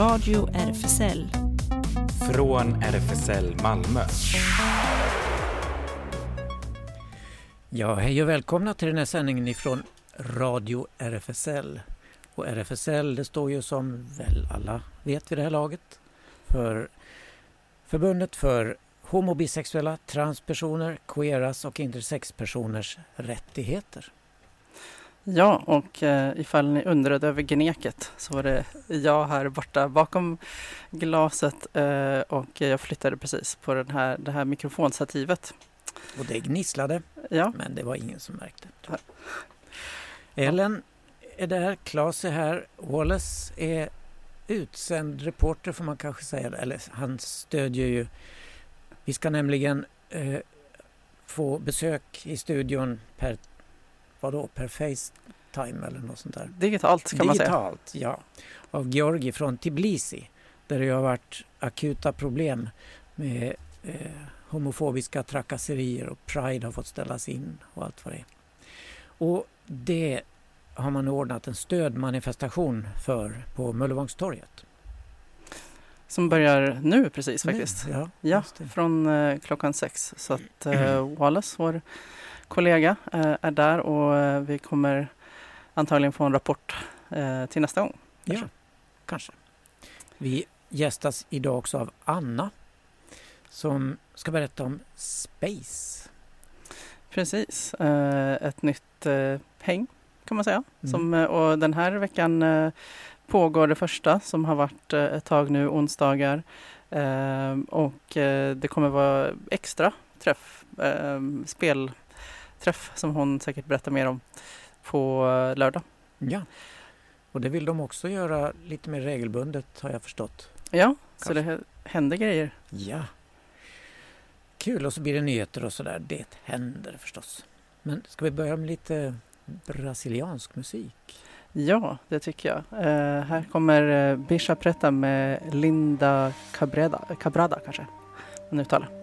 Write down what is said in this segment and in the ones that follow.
Radio RFSL. Från RFSL Malmö. Ja, hej och välkomna till den här sändningen ifrån Radio RFSL. Och RFSL det står ju som väl alla vet vid det här laget för Förbundet för homo bisexuella, transpersoner, queeras och intersexpersoners rättigheter. Ja, och eh, ifall ni undrade över gneket så var det jag här borta bakom glaset eh, och jag flyttade precis på den här, det här mikrofonstativet. Och det gnisslade, Ja, men det var ingen som märkte. Ellen är där, Claes är här, Wallace är utsänd reporter får man kanske säga, eller han stödjer ju. Vi ska nämligen eh, få besök i studion per, vadå, per Facetime eller något sånt där. digitalt kan man säga. Digitalt, ja. Av Georgi från Tbilisi där det har varit akuta problem med eh, homofobiska trakasserier och Pride har fått ställas in och allt vad det är. Och det har man ordnat en stödmanifestation för på Möllevångstorget. Som börjar nu precis faktiskt. Nu, ja, Ja, från eh, klockan sex. Så att eh, Wallace, vår kollega, eh, är där och eh, vi kommer antagligen få en rapport eh, till nästa gång. ja, kanske. kanske. Vi gästas idag också av Anna som ska berätta om Space. Precis, ett nytt häng kan man säga. Mm. Som, och den här veckan pågår det första som har varit ett tag nu, onsdagar. Och det kommer vara extra träff, eh, spelträff som hon säkert berättar mer om på eh, lördag. Ja, och det vill de också göra lite mer regelbundet har jag förstått. Ja, så det hä- händer grejer. Ja. Kul och så blir det nyheter och sådär. Det händer förstås. Men ska vi börja med lite brasiliansk musik? Ja, det tycker jag. Eh, här kommer eh, Bisha Preta med Linda Cabreda, Cabrada kanske man uttalar.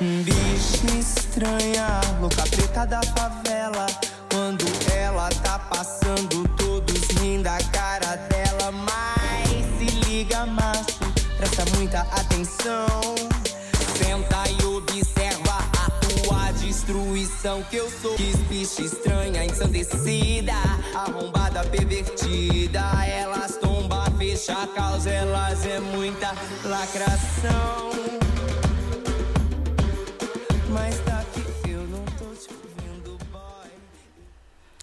Bicha estranha, louca preta da favela. Quando ela tá passando, todos riem da cara dela. Mas se liga, macho, presta muita atenção. Senta e observa a tua destruição. Que eu sou que bicha estranha, ensandecida, arrombada, pervertida. Elas tomba, fecha a causa, elas é muita lacração.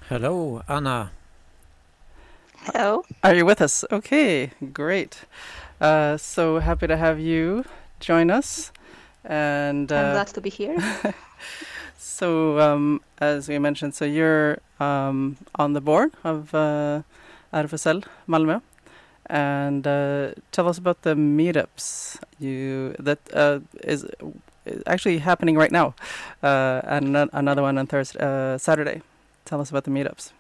Hello Anna! Hello. Are you with us? Okay, great. Uh, so happy to have you join us. And I'm uh, glad to be here. so, um, as we mentioned, so you're um, on the board of uh, RFSL Malmö. And uh, tell us about the meetups you that uh, is, is actually happening right now, uh, and another one on Thursday, uh, Saturday. Tell us about the meetups.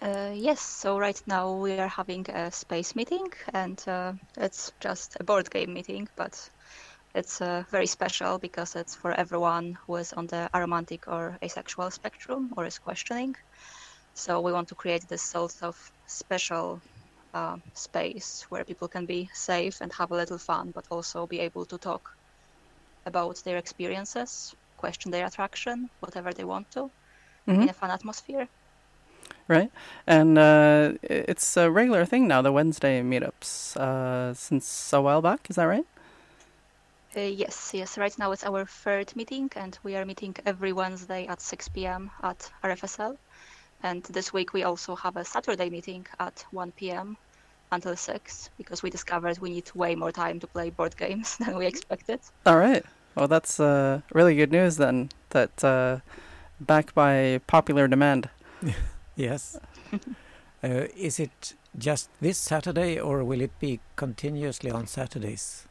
Uh, yes, so right now we are having a space meeting, and uh, it's just a board game meeting, but it's uh, very special because it's for everyone who is on the aromantic or asexual spectrum or is questioning. So we want to create this sort of special uh, space where people can be safe and have a little fun, but also be able to talk about their experiences, question their attraction, whatever they want to, Mhm. in a fun atmosphere. Right, and uh, it's a regular thing now. The Wednesday meetups uh, since a while back. Is that right? Uh, yes, yes. Right now it's our third meeting, and we are meeting every Wednesday at 6 p.m. at RFSL. And this week we also have a Saturday meeting at 1 p.m. until 6 because we discovered we need way more time to play board games than we expected. All right. Well, that's uh, really good news then. That uh, back by popular demand. Yes. uh, is it just this Saturday or will it be continuously on Saturdays?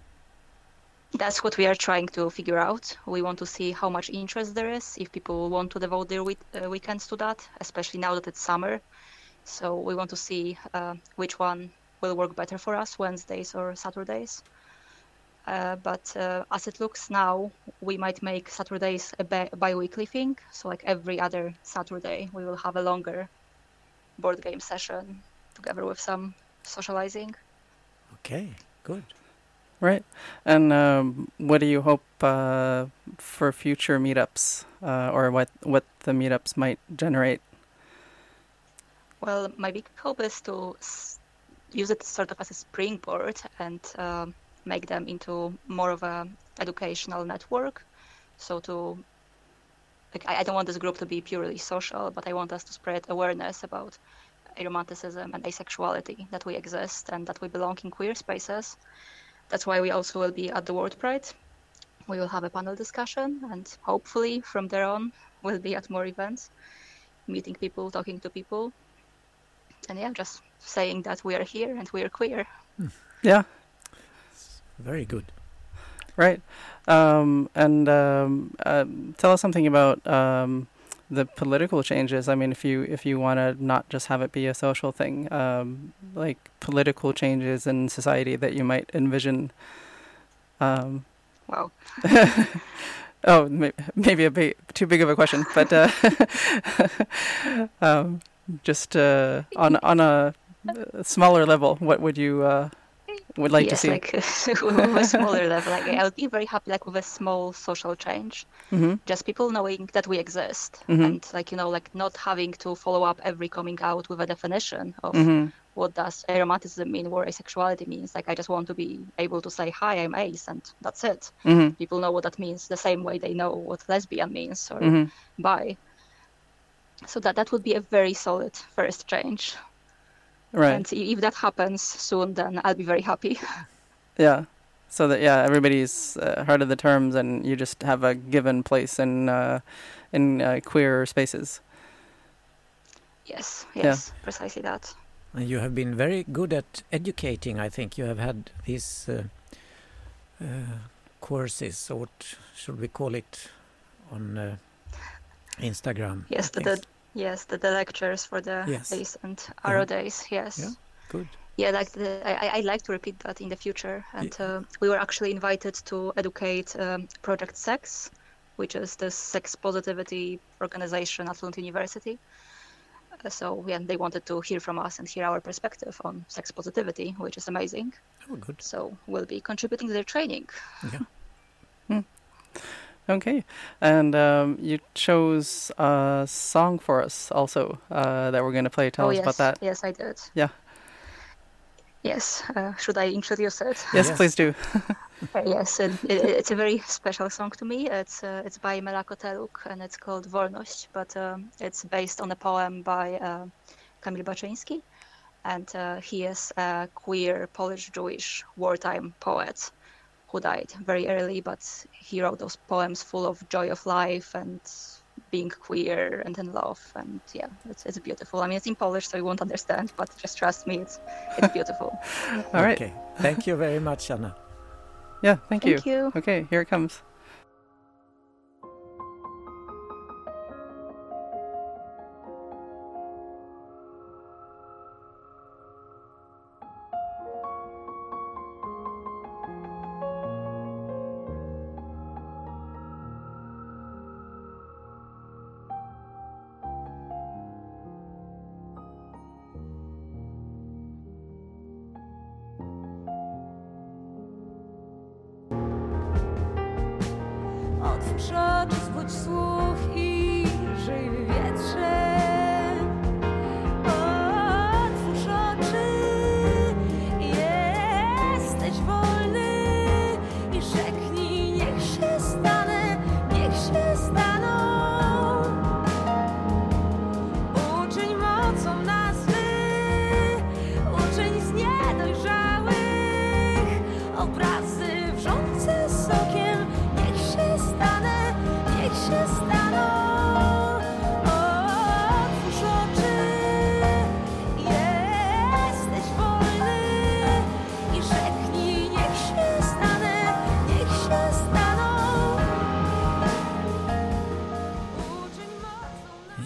That's what we are trying to figure out. We want to see how much interest there is, if people want to devote their week- uh, weekends to that, especially now that it's summer. So we want to see uh, which one will work better for us, Wednesdays or Saturdays. Uh, but uh, as it looks now, we might make Saturdays a bi- bi-weekly thing. So like every other Saturday, we will have a longer board game session together with some socializing. Okay, good. Right. And um, what do you hope uh, for future meetups, uh, or what what the meetups might generate? Well, my big hope is to s- use it sort of as a springboard and um, make them into more of a educational network. So to like, I, I don't want this group to be purely social, but I want us to spread awareness about aromanticism and asexuality that we exist and that we belong in queer spaces. That's why we also will be at the World Pride. We will have a panel discussion, and hopefully from there on, we'll be at more events, meeting people, talking to people, and yeah, just saying that we are here and we are queer. Hmm. Yeah. Very good. Right. Um, and um, um tell us something about um, the political changes. I mean, if you if you want to not just have it be a social thing, um, like political changes in society that you might envision. Um, Wow. oh, may- maybe a bit too big of a question, but uh, um, just uh, on on a uh, smaller level, what would you uh, would like yes, to see? like with a smaller level. Like I would be very happy, like with a small social change. hmm Just people knowing that we exist, Mhm. and like you know, like not having to follow up every coming out with a definition of hmm what does aromanticism mean, what asexuality means. Like I just want to be able to say, "Hi, I'm ace," and that's it. hmm People know what that means the same way they know what lesbian means or hmm bi. So that that would be a very solid first change. Right. And if that happens soon, then I'll be very happy. Yeah. So that yeah, everybody's uh, heard of the terms, and you just have a given place in uh, in uh, queer spaces. yes, Yeah. yes, precisely that. And you have been very good at educating. I think you have had these uh, uh, courses, or what should we call it, on uh, Instagram. Yes, the, think. the yes the, the lectures for the Yes. days and Arrow Yeah. days. Yes. Yeah. Good. Yeah, like the, I, I- like to repeat that in the future. And uh, we were actually invited to educate um, Project Sex, which is the sex positivity organization at Lund University. Uh, so yeah, they wanted to hear from us and hear our perspective on sex positivity, which is amazing. Oh, good. So we'll be contributing to their training. Yeah. Okay, and um, you chose a song for us also uh, that we're going to play. Tell oh us yes, about that. yes, I did. Yeah. Yes, uh, should I introduce it? Yes, Yes. please do. Uh, yes, it, it, it's a very special song to me. It's uh, it's by Melako Teluk and it's called Wolność, but um, it's based on a poem by uh, Kamil Baczyński, and uh, he is a queer Polish-Jewish wartime poet who died very early, but he wrote those poems full of joy of life and being queer and in love, and yeah, it's it's beautiful. I mean, it's in Polish, so you won't understand, but just trust me, it's it's beautiful. All right. Okay. Thank you very much, Anna. Yeah, thank, Thank you. Okay, here it comes.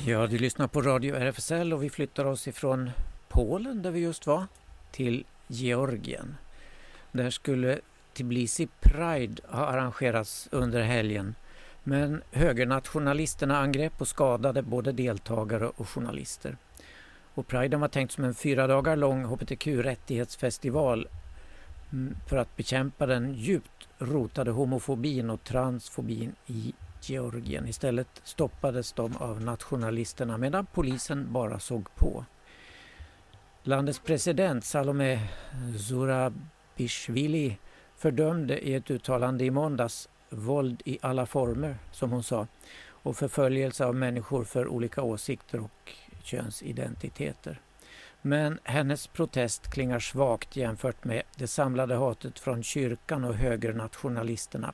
Ja, du lyssnar på Radio RFSL och vi flyttar oss ifrån Polen där vi just var till Georgien. Där skulle Tbilisi Pride ha arrangerats under helgen men högernationalisterna angrep och skadade både deltagare och journalister. Och Priden var tänkt som en fyra dagar lång hbtq-rättighetsfestival mm, för att bekämpa den djupt rotade homofobin och transfobin i Georgien. Istället stoppades de av nationalisterna medan polisen bara såg på. Landets president Salome Zurabishvili fördömde i ett uttalande i måndags våld i alla former, som hon sa, och förföljelse av människor för olika åsikter och könsidentiteter. Men hennes protest klingar svagt jämfört med det samlade hatet från kyrkan och högernationalisterna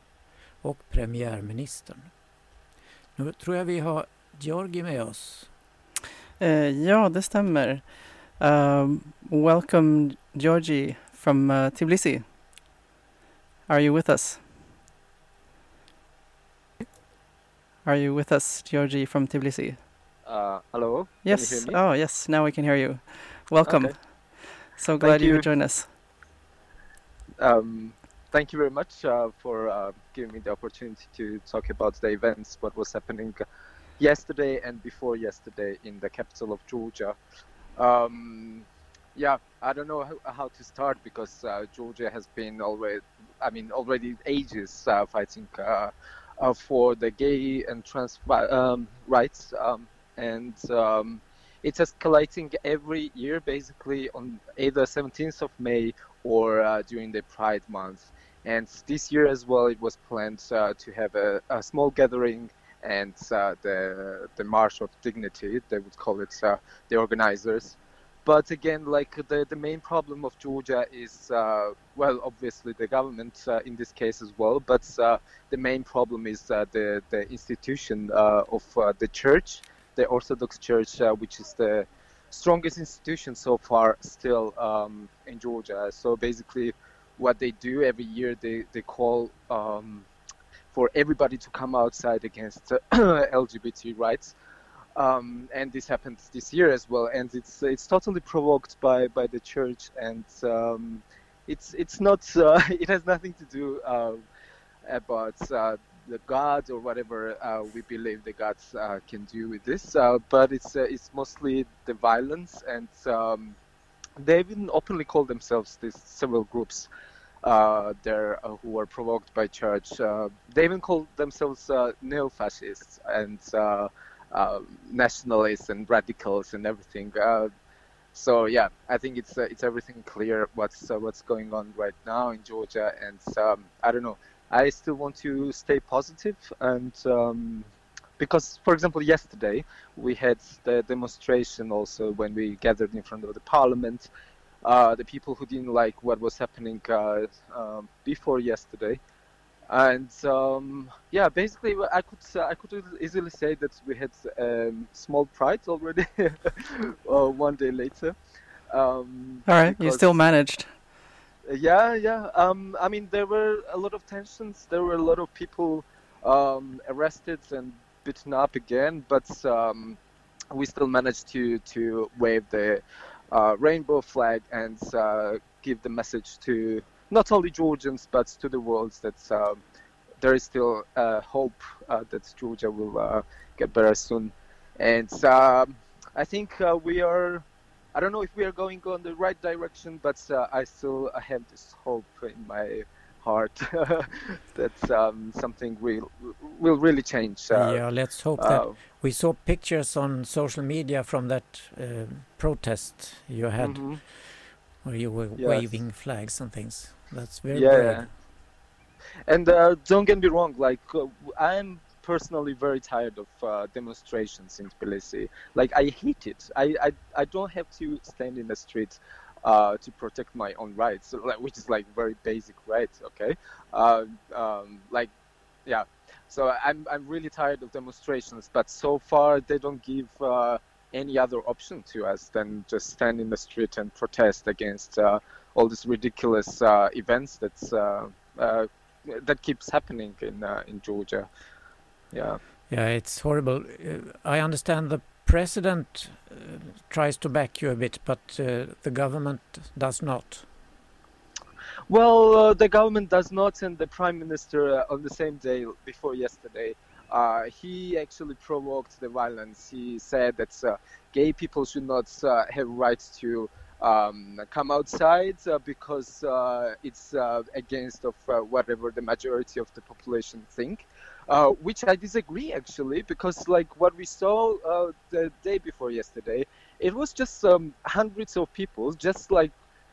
och premiärministern. Nu tror jag vi har Georgi med oss. Uh, ja, det stämmer. Um, welcome, Georgi from uh, Tbilisi. Are you with us? Are you with us, Georgi from Tbilisi? Uh, hello. Yes. Can you hear me? Oh, yes. Now we can hear you. Welcome. Okay. So glad you. you. could join us. Um, thank you very much uh, for uh, giving me the opportunity to talk about the events, what was happening yesterday and before yesterday in the capital of Georgia. Um, yeah, I don't know how, to start because uh, Georgia has been always, I mean, already ages uh, fighting uh, uh, for the gay and trans um, rights, um, and um, it's escalating every year, basically on either 17th of May or uh, during the Pride month. And this year as well, it was planned uh, to have a, a small gathering and uh, the the March of Dignity, they would call it, uh, the organizers. But again, like the, the main problem of Georgia is, uh, well, obviously the government uh, in this case as well, but the main problem is the, the institution of the church, the Orthodox Church, which is the strongest institution so far still um, in Georgia. So basically, what they do every year, they, they call um, for everybody to come outside against LGBT rights. Um, and this happened this year as well, and it's it's totally provoked by, by the church, and um, it's it's not uh, it has nothing to do uh, about uh, the gods or whatever uh, we believe the gods uh, can do with this, uh, but it's uh, it's mostly the violence, and um, they even openly call themselves these several groups uh, there uh, who are provoked by church. They even call themselves neo-fascists and nationalists and radicals and everything. So yeah, I think it's it's everything clear what's what's going on right now in Georgia, and um, I don't know. I still want to stay positive and. Um, because, for example, yesterday we had the demonstration also when we gathered in front of the parliament, uh, the people who didn't like what was happening uh, um, before yesterday. And um, yeah, basically, I could uh, I could easily say that we had um, small pride already uh, one day later. Um, All right. You still managed. Yeah, yeah. Um, I mean, there were a lot of tensions. There were a lot of people um, arrested and beaten up again, but um, we still managed to to wave the uh, rainbow flag and uh, give the message to not only Georgians but to the world that um, there is still uh, hope uh, that Georgia will uh, get better soon. And um, I think uh, we are. I don't know if we are going on the right direction, but uh, I still have this hope in my heart that um, something will will really change. Uh, yeah, let's hope that. uh, We saw pictures on social media from that uh, protest you had mhm. where you were Yes. waving flags and things. That's very Yeah, brave. And uh, don't get me wrong, like uh, I'm personally very tired of uh, demonstrations in Tbilisi. Like I hate it. I, I, I don't have to stand in the street uh, to protect my own rights, which is like very basic right. Okay, uh, um, like yeah. So I'm I'm really tired of demonstrations, but so far they don't give uh, any other option to us than just stand in the street and protest against uh, all these ridiculous uh, events that's that keeps happening in in Georgia. Yeah. Yeah, it's horrible. Uh, I understand the president uh, tries to back you a bit, but uh, the government does not. Well, uh, the government does not, and the prime minister uh, on the same day before yesterday uh, he actually provoked the violence. He said that uh, gay people should not uh, have rights to um, come outside uh, because uh, it's uh, against of uh, whatever the majority of the population think. Uh, which I disagree actually, because like what we saw uh, the day before yesterday, it was just um, hundreds of people, just like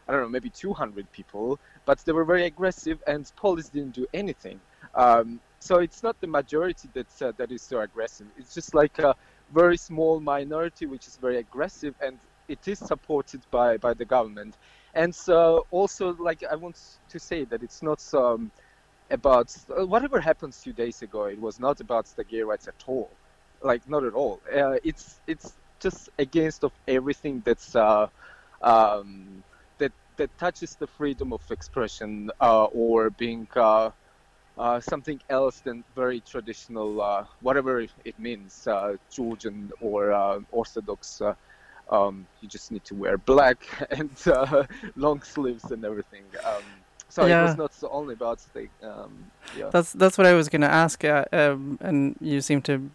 I don't know, maybe 200 people, but they were very aggressive, and police didn't do anything. Um, so it's not the majority that that is so aggressive. It's just like a very small minority which is very aggressive, and it is supported by by the government. And so also, like I want to say that it's not um, about uh, whatever happened two days ago. It was not about the gay rights at all, like not at all. Uh, it's it's just against of everything that's. Uh, um, that, that touches the freedom of expression uh, or being uh, uh, something else than very traditional, whatever it, means, Georgian or Orthodox. Uh, um, you just need to wear black and uh, long sleeves and everything. Um, so it was not so only about the um, yeah. That's that's what I was going to ask, uh, um, and you seem to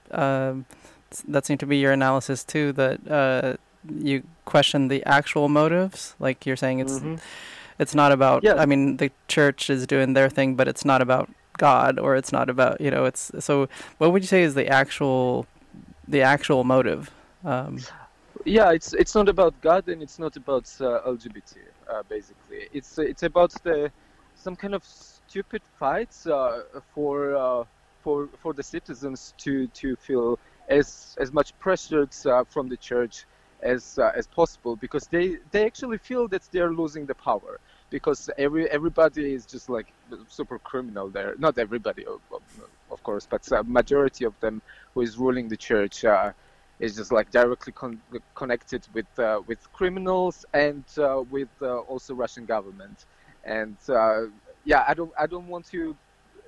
s- that seemed to be your analysis too. That uh, you question the actual motives, like you're saying it's Mhm. it's not about. Yeah. I mean, the church is doing their thing, but it's not about God, or it's not about you know. It's so. What would you say is the actual the actual motive? Um, yeah it's it's not about god and it's not about uh, lgbt uh, basically. It's it's about the some kind of stupid fights uh, for for for the citizens to to feel as as much pressured from the church as uh, as possible because they they actually feel that they're losing the power because every everybody is just like super criminal there. Not everybody of, of, of course but a majority of them who is ruling the church uh, is just like directly con- connected with uh, with criminals and uh, with uh, also Russian government. And uh, yeah, I don't I don't want to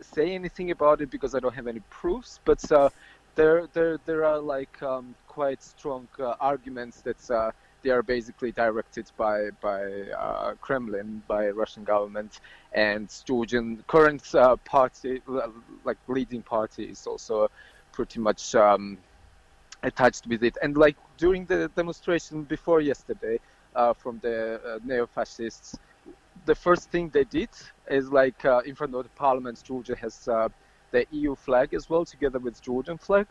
say anything about it because I don't have any proofs. But uh, there there there are like um, quite strong uh, arguments that they are basically directed by by Kremlin, by Russian government, and Georgian current party, like leading party, is also pretty much. Um, attached with it. And like during the demonstration before yesterday, uh, from the uh, neo-fascists, the first thing they did is like uh, in front of the parliament, Georgia has uh, the EU flag as well, together with Georgian flag.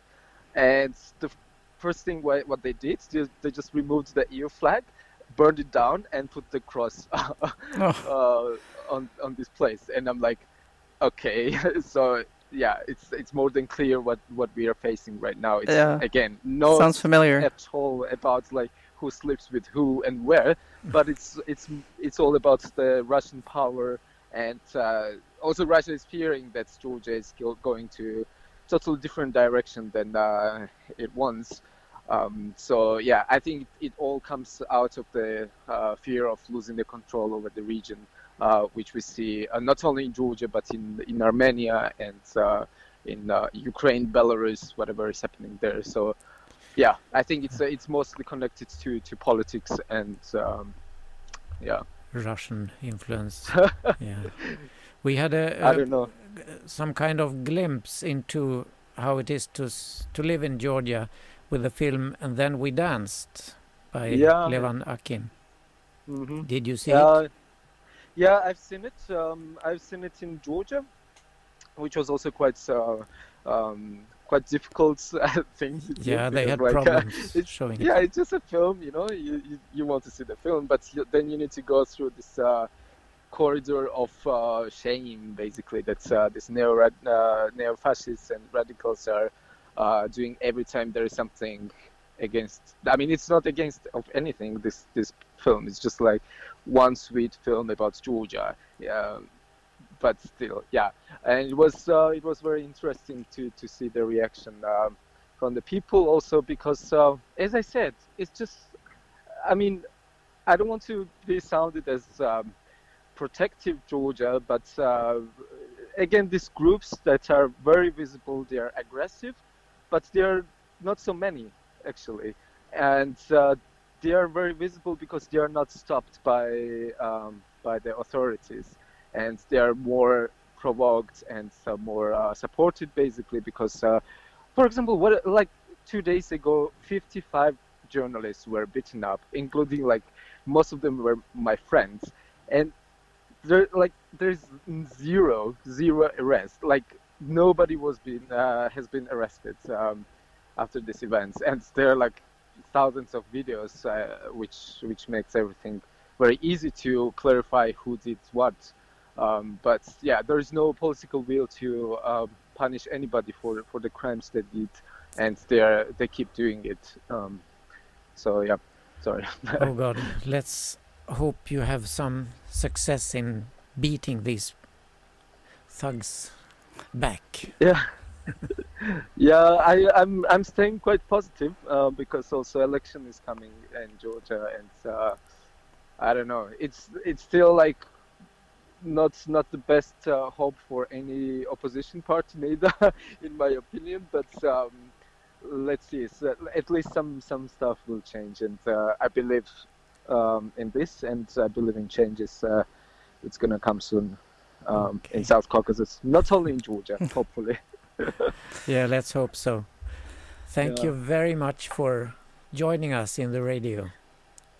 And the first thing wha- what they did, they, they just removed the EU flag, burned it down, and put the cross oh, uh, on on this place. And I'm like, okay, so yeah, it's it's more than clear what what we are facing right now. It's Yeah. again no sounds familiar. at all about like who sleeps with who and where, but it's it's it's all about the Russian power and uh, also Russia is fearing that Georgia is going to totally different direction than uh, it wants. Um, so yeah, I think it all comes out of the uh, fear of losing the control over the region, which we see uh, not only in Georgia but in in Armenia and uh, in uh, Ukraine, Belarus, whatever is happening there. So yeah, I think it's uh, it's mostly connected to to politics and um, yeah. Russian influence. yeah. We had a, I a don't know. some kind of glimpse into how it is to to live in Georgia with the film and then we danced by Yeah. Levan Akin. hmm Did you see it? Uh, yeah, I've seen it. Um, I've seen it in Georgia, which was also quite uh, um, quite difficult uh, thing. to do Yeah, they had like, uh, problems it's- showing yeah, it. it's just a film, you know. You you, you want to see the film, but you, then you need to go through this uh, corridor of uh, shame, basically. That uh, this neo uh, neo fascists and radicals are uh, doing every time there is something against. I mean, it's not against of anything. This this film is just like one sweet film about Georgia. Yeah, but still, yeah. And it was uh, it was very interesting to to see the reaction. Um, from the people also because uh, as i said it's just i mean i don't want to be sounded as um, protective georgia but uh, again these groups that are very visible they are aggressive but they are not so many actually. And uh, they are very visible because they are not stopped by um, by the authorities. And they are more provoked and uh, more uh, supported basically because uh, for example, what like two days ago, 55 journalists were beaten up, including like most of them were my friends, and there like there's zero zero arrest. Like nobody was been uh, has been arrested. Um, after this event, and there are like thousands of videos, uh, which which makes everything very easy to clarify who did what. Um, but yeah, there is no political will to um, punish anybody for for the crimes they did, and they are they keep doing it. Um, so yeah, sorry. oh God, let's hope you have some success in beating these thugs back. Yeah. Yeah, I, I'm I'm staying quite positive uh, because also election is coming in Georgia, and uh, I don't know. It's it's still like not not the best uh, hope for any opposition party neither, in my opinion. But um, let's see. So at least some some stuff will change, and uh, I believe um, in this, and I believe in changes. Uh, it's gonna come soon um, Okay. in South Caucasus, not only in Georgia, hopefully. Yeah, let's hope so. Thank Yeah. you very much for joining us in the radio.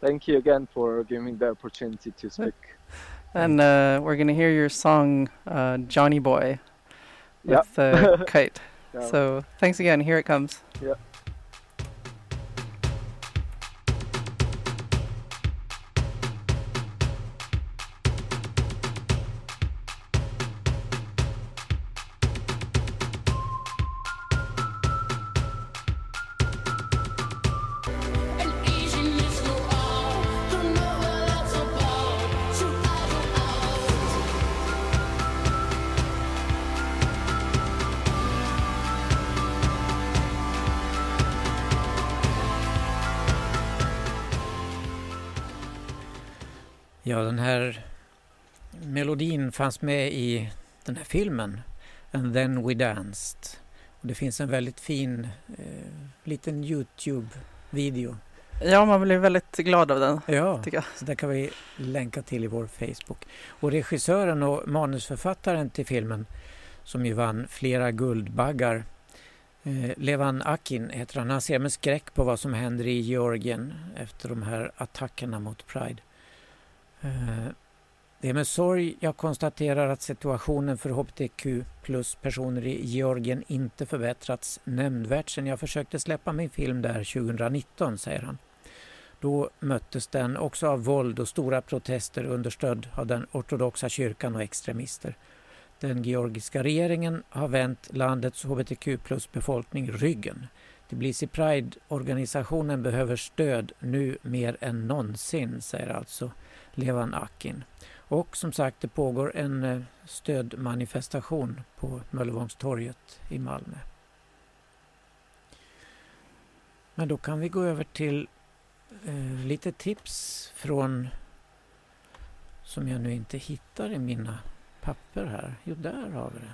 Thank you again for giving me the opportunity to speak. And uh, we're going to hear your song, uh, Johnny Boy, Yeah. with uh, Kite. Yeah. So thanks again. Here it comes. Ja, den här melodin fanns med i den här filmen, And then we danced. Och det finns en väldigt fin eh, liten Youtube-video. Ja, man blir väldigt glad av den, Ja, tycker jag. så där kan vi länka till i vår Facebook. Och regissören och manusförfattaren till filmen, som ju vann flera Guldbaggar, eh, Levan Akin heter han. Han ser med skräck på vad som händer i Georgien efter de här attackerna mot Pride. Eh, det är med sorg jag konstaterar att situationen för hbtq plus personer i Georgien inte förbättrats nämnvärt sedan jag försökte släppa min film där 2019, säger han. Då möttes den också av våld och stora protester understödd av den ortodoxa kyrkan och extremister. Den georgiska regeringen har vänt landets hbtq plus befolkning ryggen. Tbilisi Pride-organisationen behöver stöd nu mer än någonsin, säger alltså Levan Akin. Och som sagt, det pågår en eh, stödmanifestation på Möllevångstorget i Malmö. Men då kan vi gå över till eh, lite tips från som jag nu inte hittar i mina papper här. Jo, där har vi det.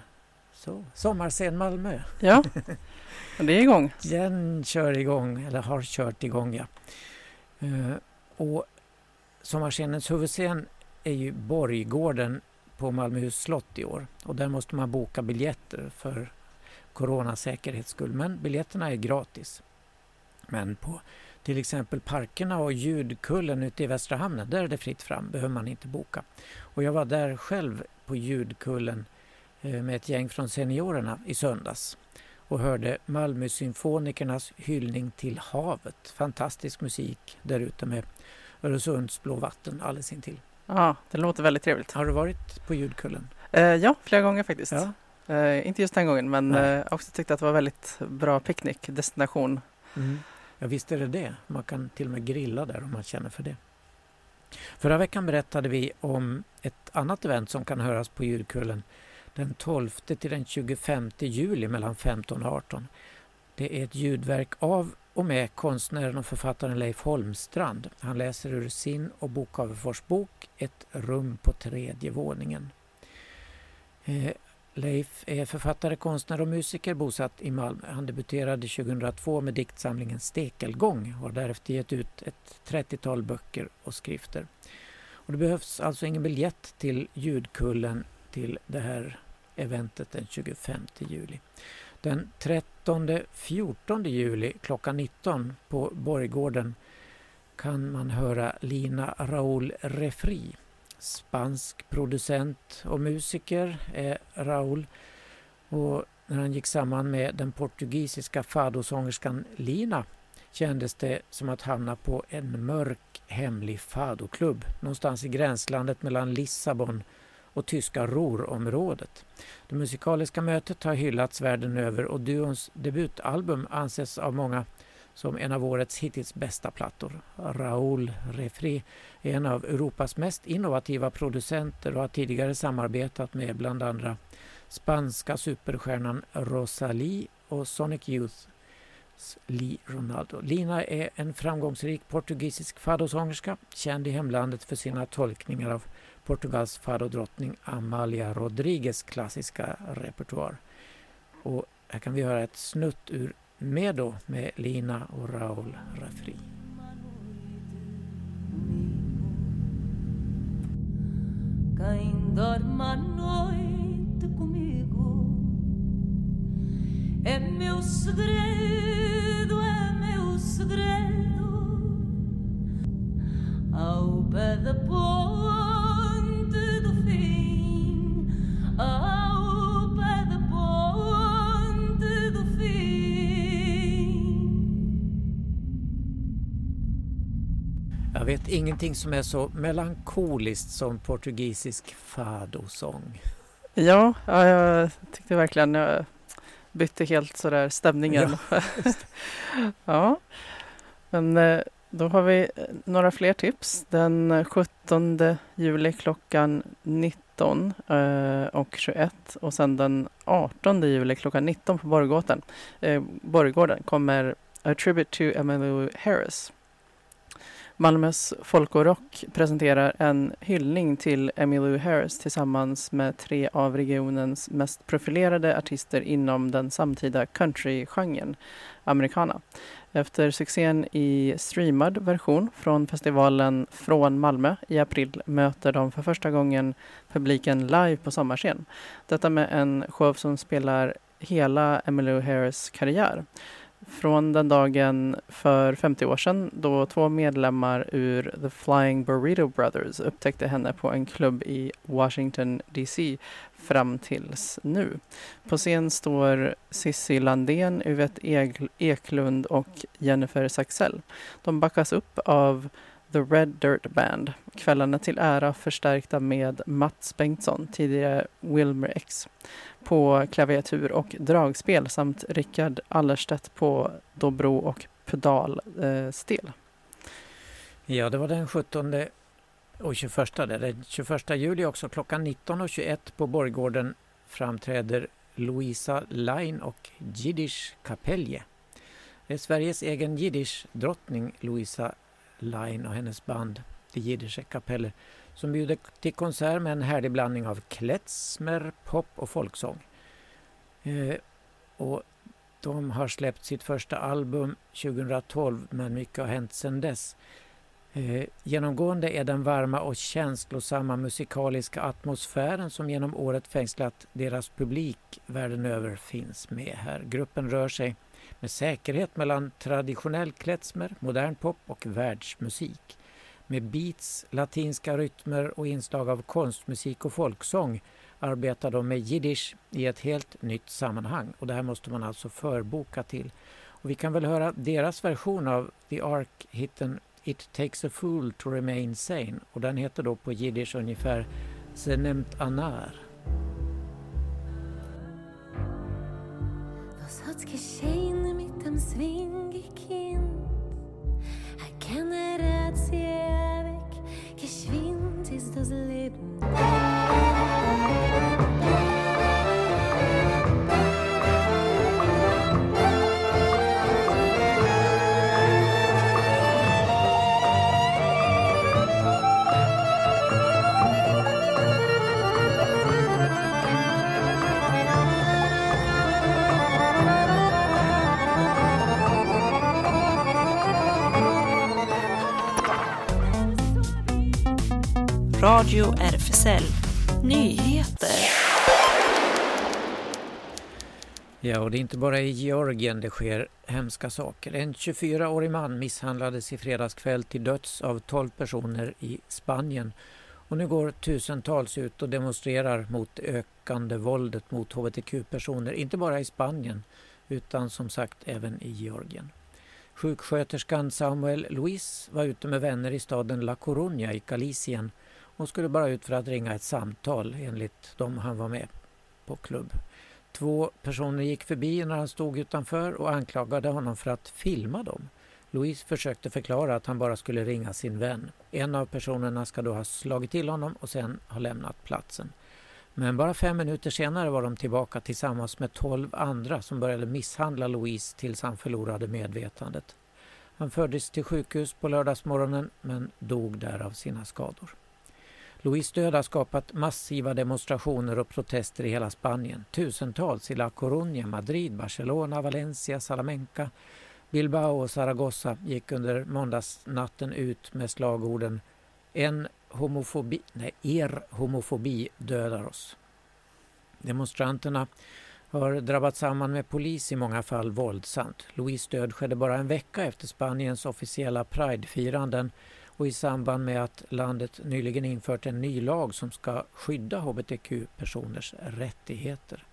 Så, Sommarscen Malmö. Ja, det är igång. Den kör igång, eller har kört igång ja. Eh, och Sommarscenens huvudscen är ju Borggården på Malmöhus slott i år. Och där måste man boka biljetter för coronasäkerhets skull. Men biljetterna är gratis. Men på till exempel parkerna och ljudkullen ute i Västra hamnen, där är det fritt fram, behöver man inte boka. Och jag var där själv på ljudkullen eh, med ett gäng från seniorerna i söndags och hörde Malmösymfonikernas hyllning till havet. Fantastisk musik där ute med Öresunds blå vatten alldeles intill. Ja, det låter väldigt trevligt. Har du varit på ljudkullen? Eh, ja, flera gånger faktiskt. Ja. Eh, inte just den gången, men eh, jag också tyckte att det var väldigt bra picknickdestination. Ja, visst är det det. Man kan till och med grilla där om man känner för det. Förra veckan berättade vi om ett annat event som kan höras på ljudkullen den 12 till den 25 juli mellan 15 och 18. Det är ett ljudverk av och med konstnären och författaren Leif Holmstrand. Han läser ur sin och Bo bok Ett rum på tredje våningen. Eh, Leif är författare, konstnär och musiker bosatt i Malmö. Han debuterade 2002 med diktsamlingen Stekelgång och har därefter gett ut ett 30-tal böcker och skrifter. Och det behövs alltså ingen biljett till ljudkullen till det här eventet den 25 juli. Den 13-14 juli klockan 19 på Borggården kan man höra Lina Raúl Refri. Spansk producent och musiker är Raúl. Och när han gick samman med den portugisiska fadosångerskan Lina kändes det som att hamna på en mörk hemlig fadoklubb någonstans i gränslandet mellan Lissabon och tyska Ruhrområdet. Det musikaliska mötet har hyllats världen över och duons debutalbum anses av många som en av årets hittills bästa plattor. Raoul Refri är en av Europas mest innovativa producenter och har tidigare samarbetat med bland andra spanska superstjärnan Rosalie och Sonic Youth Lee Ronaldo. Lina är en framgångsrik portugisisk fadosångerska känd i hemlandet för sina tolkningar av Portugals fadodrottning Amalia Rodriguez klassiska repertoar. Och här kan vi höra ett snutt ur Medo med Lina och Raul Refri. Quem dorme à noite comigo é meu segredo, é meu segredo. Ao pé da porta. Vet ingenting som är så melankoliskt som portugisisk fadosång. Ja, ja, jag tyckte verkligen jag bytte helt sådär stämningen. Ja, men eh, då har vi eh, några fler tips. Den 17 juli klockan 19 eh, och 21 och sen den 18 juli klockan 19 på Borggården, Borggården kommer A Tribute to Emmylou Harris. Malmös Folk och Rock presenterar en hyllning till Emmylou Harris tillsammans med tre av regionens mest profilerade artister inom den samtida countrygenren, americana. Efter succén i streamad version från festivalen Från Malmö i april möter de för första gången publiken live på sommarscen. Detta med en show som spelar hela Emmylou Harris karriär från den dagen för 50 år sedan då två medlemmar ur The Flying Burrito Brothers upptäckte henne på en klubb i Washington DC fram tills nu. På scen står Cissi Landén, Yvette Eklund och Jennifer Saxell. De backas upp av The Red Dirt Band. Kvällarna till ära förstärkta med Mats Bengtsson, tidigare Wilmer X på klaviatur och dragspel samt Rickard Allerstedt på dobro och pedalstel. Ja, det var den 17 och 21. Det är den 21 juli också. Klockan 19.21 på Borggården framträder Louisa Line och Jiddisch Kapelje. Det är Sveriges egen jiddisch-drottning Louisa Line och hennes band, det Jiddische Kapeller, som bjuder till konsert med en härlig blandning av klezmer, pop och folksång. Eh, och de har släppt sitt första album 2012 men mycket har hänt sedan dess. Eh, genomgående är den varma och känslosamma musikaliska atmosfären som genom året fängslat deras publik världen över finns med här. Gruppen rör sig med säkerhet mellan traditionell klezmer, modern pop och världsmusik. Med beats, latinska rytmer och inslag av konstmusik och folksång arbetar de med jiddisch i ett helt nytt sammanhang och det här måste man alltså förboka till. Och vi kan väl höra deras version av The Ark-hitten It takes a fool to remain sane och den heter då på jiddisch ungefär Zenemt anar. Was hat's geschehen mit dem geschwind ist das Leben. Radio RFSL Nyheter. Ja, och det är inte bara i Georgien det sker hemska saker. En 24-årig man misshandlades i fredags kväll till döds av 12 personer i Spanien. Och nu går tusentals ut och demonstrerar mot ökande våldet mot hbtq-personer, inte bara i Spanien utan som sagt även i Georgien. Sjuksköterskan Samuel Luis var ute med vänner i staden La Coruña i Galicien hon skulle bara ut för att ringa ett samtal enligt dem han var med på klubb. Två personer gick förbi när han stod utanför och anklagade honom för att filma dem. Louise försökte förklara att han bara skulle ringa sin vän. En av personerna ska då ha slagit till honom och sen ha lämnat platsen. Men bara fem minuter senare var de tillbaka tillsammans med tolv andra som började misshandla Louise tills han förlorade medvetandet. Han fördes till sjukhus på lördagsmorgonen men dog där av sina skador. Louis död har skapat massiva demonstrationer och protester i hela Spanien. Tusentals i La Coruña, Madrid, Barcelona, Valencia, Salamanca, Bilbao och Zaragoza gick under måndagsnatten ut med slagorden En homofobi, nej, er homofobi dödar oss. Demonstranterna har drabbat samman med polis i många fall våldsamt. Louis död skedde bara en vecka efter Spaniens officiella Pridefiranden och i samband med att landet nyligen infört en ny lag som ska skydda hbtq-personers rättigheter.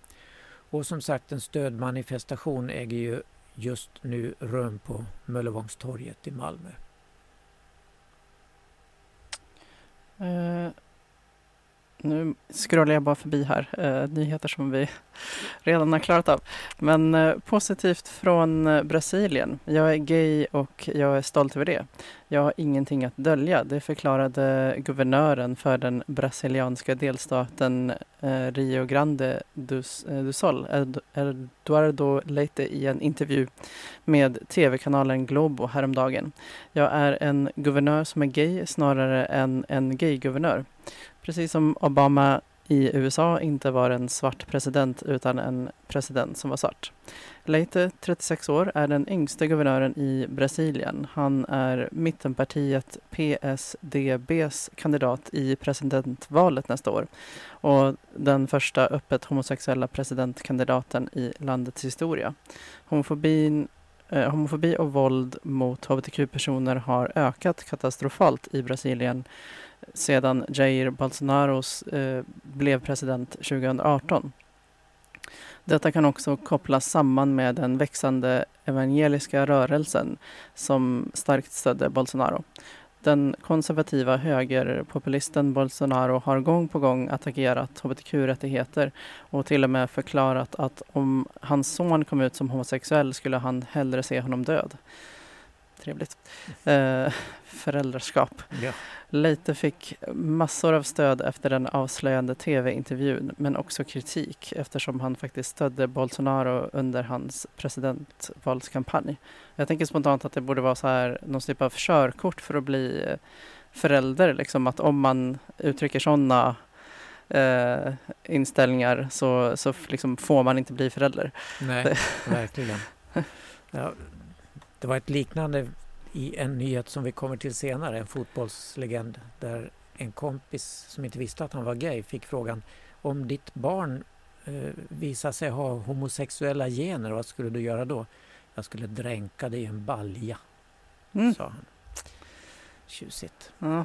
Och som sagt en stödmanifestation äger ju just nu rum på Möllevångstorget i Malmö. Uh, nu scrollar jag bara förbi här, eh, nyheter som vi redan har klarat av. Men eh, positivt från eh, Brasilien. Jag är gay och jag är stolt över det. Jag har ingenting att dölja. Det förklarade guvernören för den brasilianska delstaten eh, Rio Grande do, eh, do Sol, Eduardo Leite, i en intervju med tv-kanalen Globo häromdagen. Jag är en guvernör som är gay snarare än en gay-guvernör. Precis som Obama i USA inte var en svart president utan en president som var svart. Leite, 36 år, är den yngste guvernören i Brasilien. Han är mittenpartiet PSDBs kandidat i presidentvalet nästa år och den första öppet homosexuella presidentkandidaten i landets historia. Homofobin eh, homofobi och våld mot hbtq-personer har ökat katastrofalt i Brasilien sedan Jair Bolsonaro eh, blev president 2018. Detta kan också kopplas samman med den växande evangeliska rörelsen som starkt stödde Bolsonaro. Den konservativa högerpopulisten Bolsonaro har gång på gång attackerat hbtq-rättigheter och till och med förklarat att om hans son kom ut som homosexuell skulle han hellre se honom död. Trevligt. Eh, föräldraskap. Ja. Leite fick massor av stöd efter den avslöjande tv-intervjun men också kritik eftersom han faktiskt stödde Bolsonaro under hans presidentvalskampanj. Jag tänker spontant att det borde vara så här någon typ av körkort för att bli eh, förälder. Liksom att om man uttrycker sådana eh, inställningar så, så liksom får man inte bli förälder. Nej, verkligen. Ja, det var ett liknande i en nyhet som vi kommer till senare, en fotbollslegend där en kompis som inte visste att han var gay fick frågan om ditt barn eh, visar sig ha homosexuella gener, vad skulle du göra då? Jag skulle dränka det i en balja, mm. sa han. Tjusigt. Ja.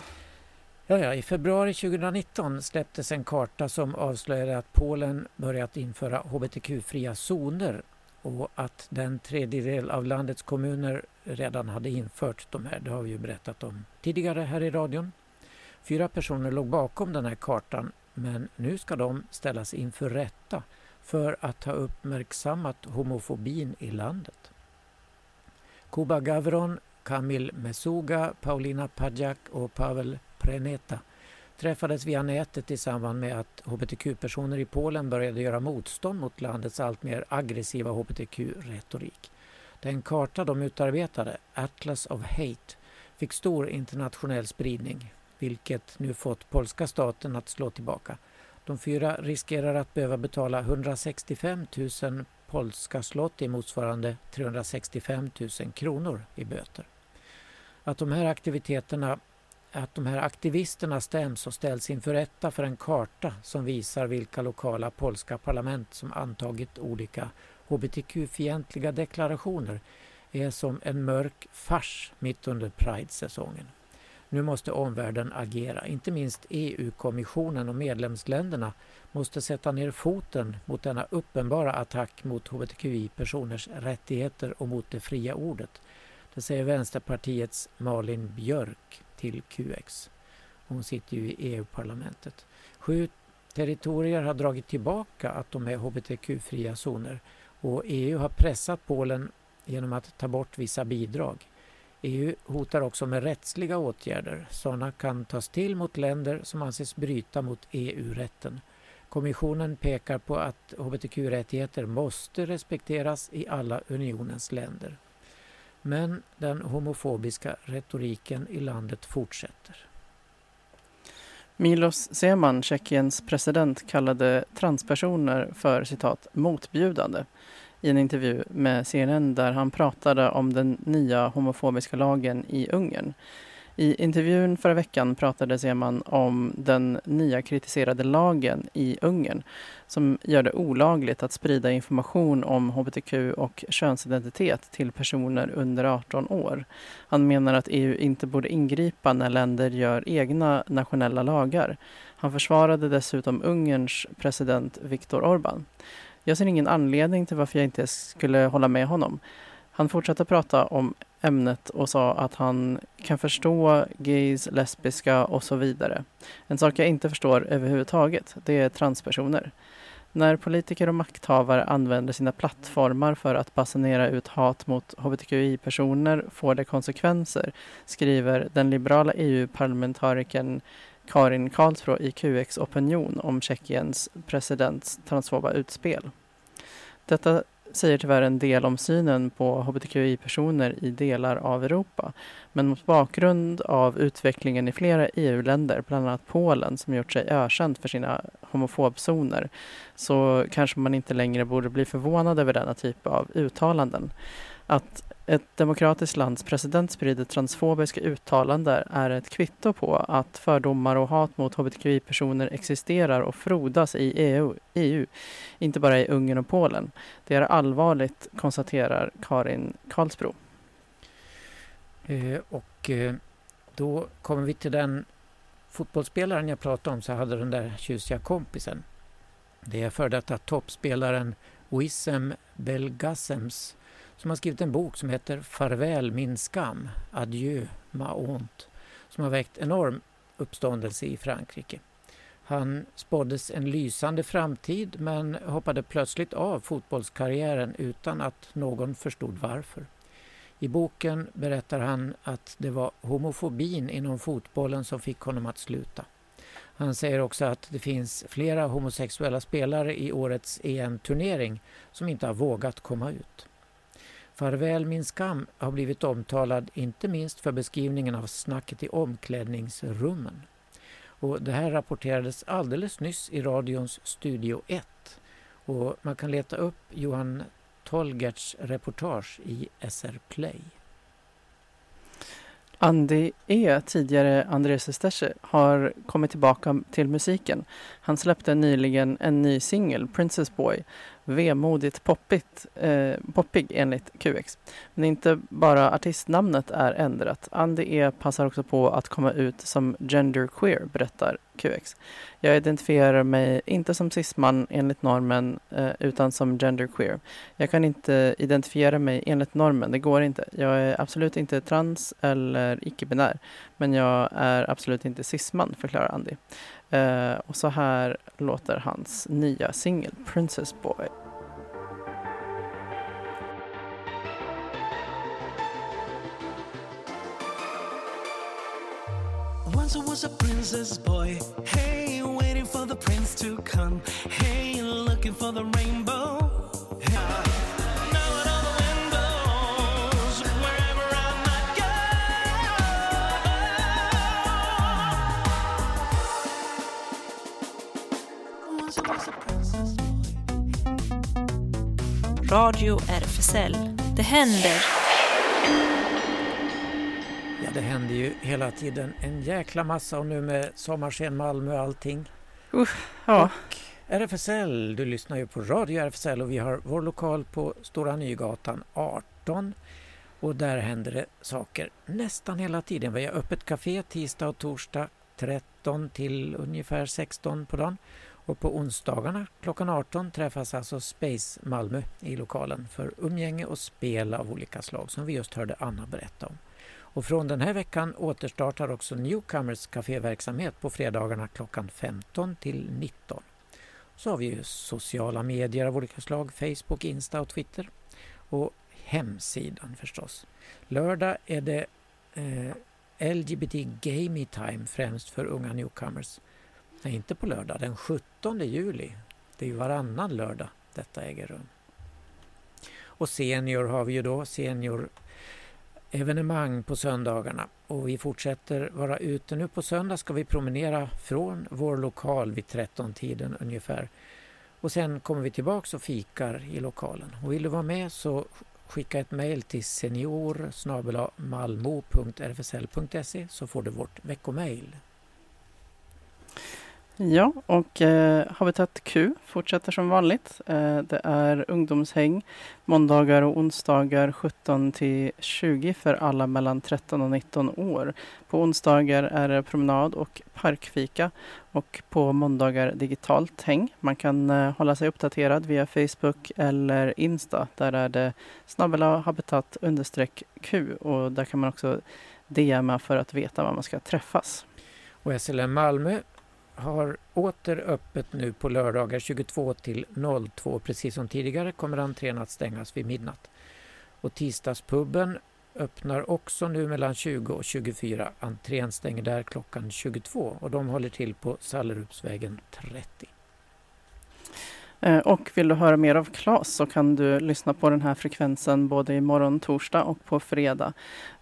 Ja, ja, I februari 2019 släpptes en karta som avslöjade att Polen börjat införa hbtq-fria zoner och att den tredjedel av landets kommuner redan hade infört de här. Det har vi ju berättat om tidigare här i radion. Fyra personer låg bakom den här kartan men nu ska de ställas inför rätta för att ha uppmärksammat homofobin i landet. Kuba Gavron, Kamil Mesuga, Paulina Padjak och Pavel Preneta träffades via nätet i samband med att hbtq-personer i Polen började göra motstånd mot landets alltmer aggressiva hbtq-retorik. Den karta de utarbetade, Atlas of Hate, fick stor internationell spridning, vilket nu fått polska staten att slå tillbaka. De fyra riskerar att behöva betala 165 000 polska slott i motsvarande 365 000 kronor i böter. Att de här aktiviteterna att de här aktivisterna stäms och ställs inför rätta för en karta som visar vilka lokala polska parlament som antagit olika hbtq-fientliga deklarationer är som en mörk fars mitt under Pride-säsongen. Nu måste omvärlden agera. Inte minst EU-kommissionen och medlemsländerna måste sätta ner foten mot denna uppenbara attack mot hbtqi-personers rättigheter och mot det fria ordet. Det säger Vänsterpartiets Malin Björk till QX. Hon sitter ju i EU-parlamentet. Sju territorier har dragit tillbaka att de är hbtq-fria zoner och EU har pressat Polen genom att ta bort vissa bidrag. EU hotar också med rättsliga åtgärder. Sådana kan tas till mot länder som anses bryta mot EU-rätten. Kommissionen pekar på att hbtq-rättigheter måste respekteras i alla unionens länder. Men den homofobiska retoriken i landet fortsätter. Milos Zeman, Tjeckiens president, kallade transpersoner för citat motbjudande i en intervju med CNN där han pratade om den nya homofobiska lagen i Ungern. I intervjun förra veckan pratade Zeman om den nya kritiserade lagen i Ungern som gör det olagligt att sprida information om hbtq och könsidentitet till personer under 18 år. Han menar att EU inte borde ingripa när länder gör egna nationella lagar. Han försvarade dessutom Ungerns president Viktor Orbán. Jag ser ingen anledning till varför jag inte skulle hålla med honom. Han fortsatte prata om ämnet och sa att han kan förstå gays, lesbiska och så vidare. En sak jag inte förstår överhuvudtaget, det är transpersoner. När politiker och makthavare använder sina plattformar för att basunera ut hat mot hbtqi-personer får det konsekvenser, skriver den liberala EU-parlamentarikern Karin Karlsbro i QX Opinion om Tjeckiens presidents transfoba utspel. Detta säger tyvärr en del om synen på hbtqi-personer i delar av Europa. Men mot bakgrund av utvecklingen i flera EU-länder, bland annat Polen som gjort sig ökänt för sina homofobzoner, så kanske man inte längre borde bli förvånad över denna typ av uttalanden. Att ett demokratiskt lands president sprider transfobiska uttalanden är ett kvitto på att fördomar och hat mot hbtqi-personer existerar och frodas i EU, EU, inte bara i Ungern och Polen. Det är allvarligt, konstaterar Karin Karlsbro. Eh, och eh, då kommer vi till den fotbollsspelaren jag pratade om, så hade den där tjusiga kompisen. Det är för detta toppspelaren Wissem Belgasems som har skrivit en bok som heter Farväl min skam, Adieu ma honte, som har väckt enorm uppståndelse i Frankrike. Han spåddes en lysande framtid men hoppade plötsligt av fotbollskarriären utan att någon förstod varför. I boken berättar han att det var homofobin inom fotbollen som fick honom att sluta. Han säger också att det finns flera homosexuella spelare i årets EM-turnering som inte har vågat komma ut. Farväl min skam har blivit omtalad inte minst för beskrivningen av snacket i omklädningsrummen. Och det här rapporterades alldeles nyss i radions Studio 1 och man kan leta upp Johan Tolgerts reportage i SR Play. Andy E, tidigare Andres Esteche, har kommit tillbaka till musiken. Han släppte nyligen en ny singel, Princess Boy, vemodigt poppigt, eh, poppig enligt QX. Men inte bara artistnamnet är ändrat. Andy E passar också på att komma ut som genderqueer, berättar QX. Jag identifierar mig inte som cisman enligt normen eh, utan som genderqueer. Jag kan inte identifiera mig enligt normen, det går inte. Jag är absolut inte trans eller icke-binär. Men jag är absolut inte cisman, förklarar Andy. Eh, och så här låter hans nya singel Princess Boy. Once I was a princess boy, hey, waiting for the prince to come, hey, looking for the rainbow. Radio RFSL. Det händer. Ja, det händer ju hela tiden en jäkla massa och nu med sommarsken Malmö och allting. ja. Och RFSL, du lyssnar ju på Radio RFSL och vi har vår lokal på Stora Nygatan 18 och där händer det saker nästan hela tiden. Vi har öppet café tisdag och torsdag 13 till ungefär 16 på dagen. Och på onsdagarna klockan 18 träffas alltså Space Malmö i lokalen för umgänge och spel av olika slag som vi just hörde Anna berätta om. Och från den här veckan återstartar också Newcomers kaféverksamhet på fredagarna klockan 15 till 19. Så har vi ju sociala medier av olika slag, Facebook, Insta och Twitter. Och hemsidan förstås. Lördag är det eh, LGBT Gamey Time främst för unga newcomers. Nej, inte på lördag, den 17 juli. Det är ju varannan lördag detta äger rum. Och senior har vi ju då, senior evenemang på söndagarna och vi fortsätter vara ute. Nu på söndag ska vi promenera från vår lokal vid 13-tiden ungefär. Och sen kommer vi tillbaks och fikar i lokalen. Och vill du vara med så skicka ett mejl till senior malmo.rfsl.se så får du vårt veckomejl. Ja, och eh, Habitat Q fortsätter som vanligt. Eh, det är ungdomshäng måndagar och onsdagar 17 till 20 för alla mellan 13 och 19 år. På onsdagar är det promenad och parkfika och på måndagar digitalt häng. Man kan eh, hålla sig uppdaterad via Facebook eller Insta. Där är det snabbela habitat understreck Q och där kan man också DMa för att veta var man ska träffas. Och SLM Malmö har åter öppet nu på lördagar 22 till 02. Precis som tidigare kommer entrén att stängas vid midnatt. Och tisdagspubben öppnar också nu mellan 20 och 24. Entrén stänger där klockan 22 och de håller till på Sallerupsvägen 30. Eh, och vill du höra mer av Claes så kan du lyssna på den här frekvensen både imorgon torsdag och på fredag.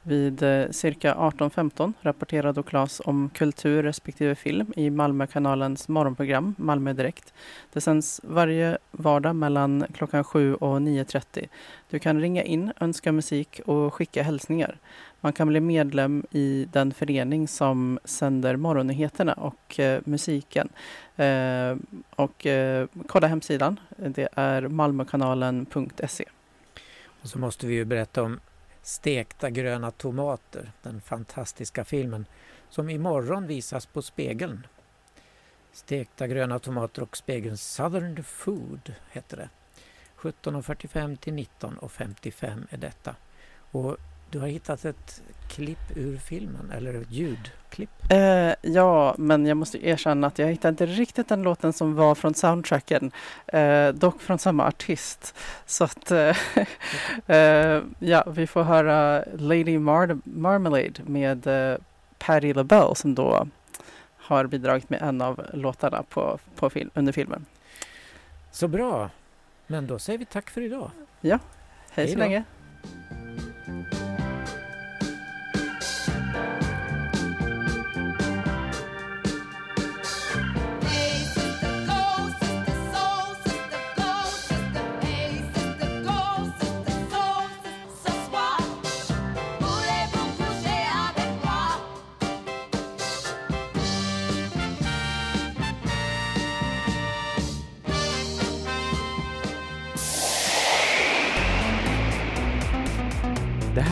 Vid eh, cirka 18.15 rapporterar då Claes om kultur respektive film i Malmökanalens morgonprogram Malmö Direkt. Det sänds varje vardag mellan klockan 7 och 9.30. Du kan ringa in, önska musik och skicka hälsningar. Man kan bli medlem i den förening som sänder morgonnyheterna och eh, musiken. Eh, och eh, kolla hemsidan. Det är malmokanalen.se. Och så måste vi ju berätta om Stekta gröna tomater, den fantastiska filmen som imorgon visas på Spegeln. Stekta gröna tomater och Spegeln Southern Food heter det. 17.45 till 19.55 är detta. Och du har hittat ett klipp ur filmen, eller ett ljudklipp? Eh, ja, men jag måste erkänna att jag hittade inte riktigt den låten som var från soundtracken. Eh, dock från samma artist. Så att, eh, eh ja, vi får höra Lady Mar Marmalade med eh, Patti LaBelle som då har bidragit med en av låtarna på, på film, under filmen. Så bra! Men då säger vi tack för idag. Ja, hej, hej så länge.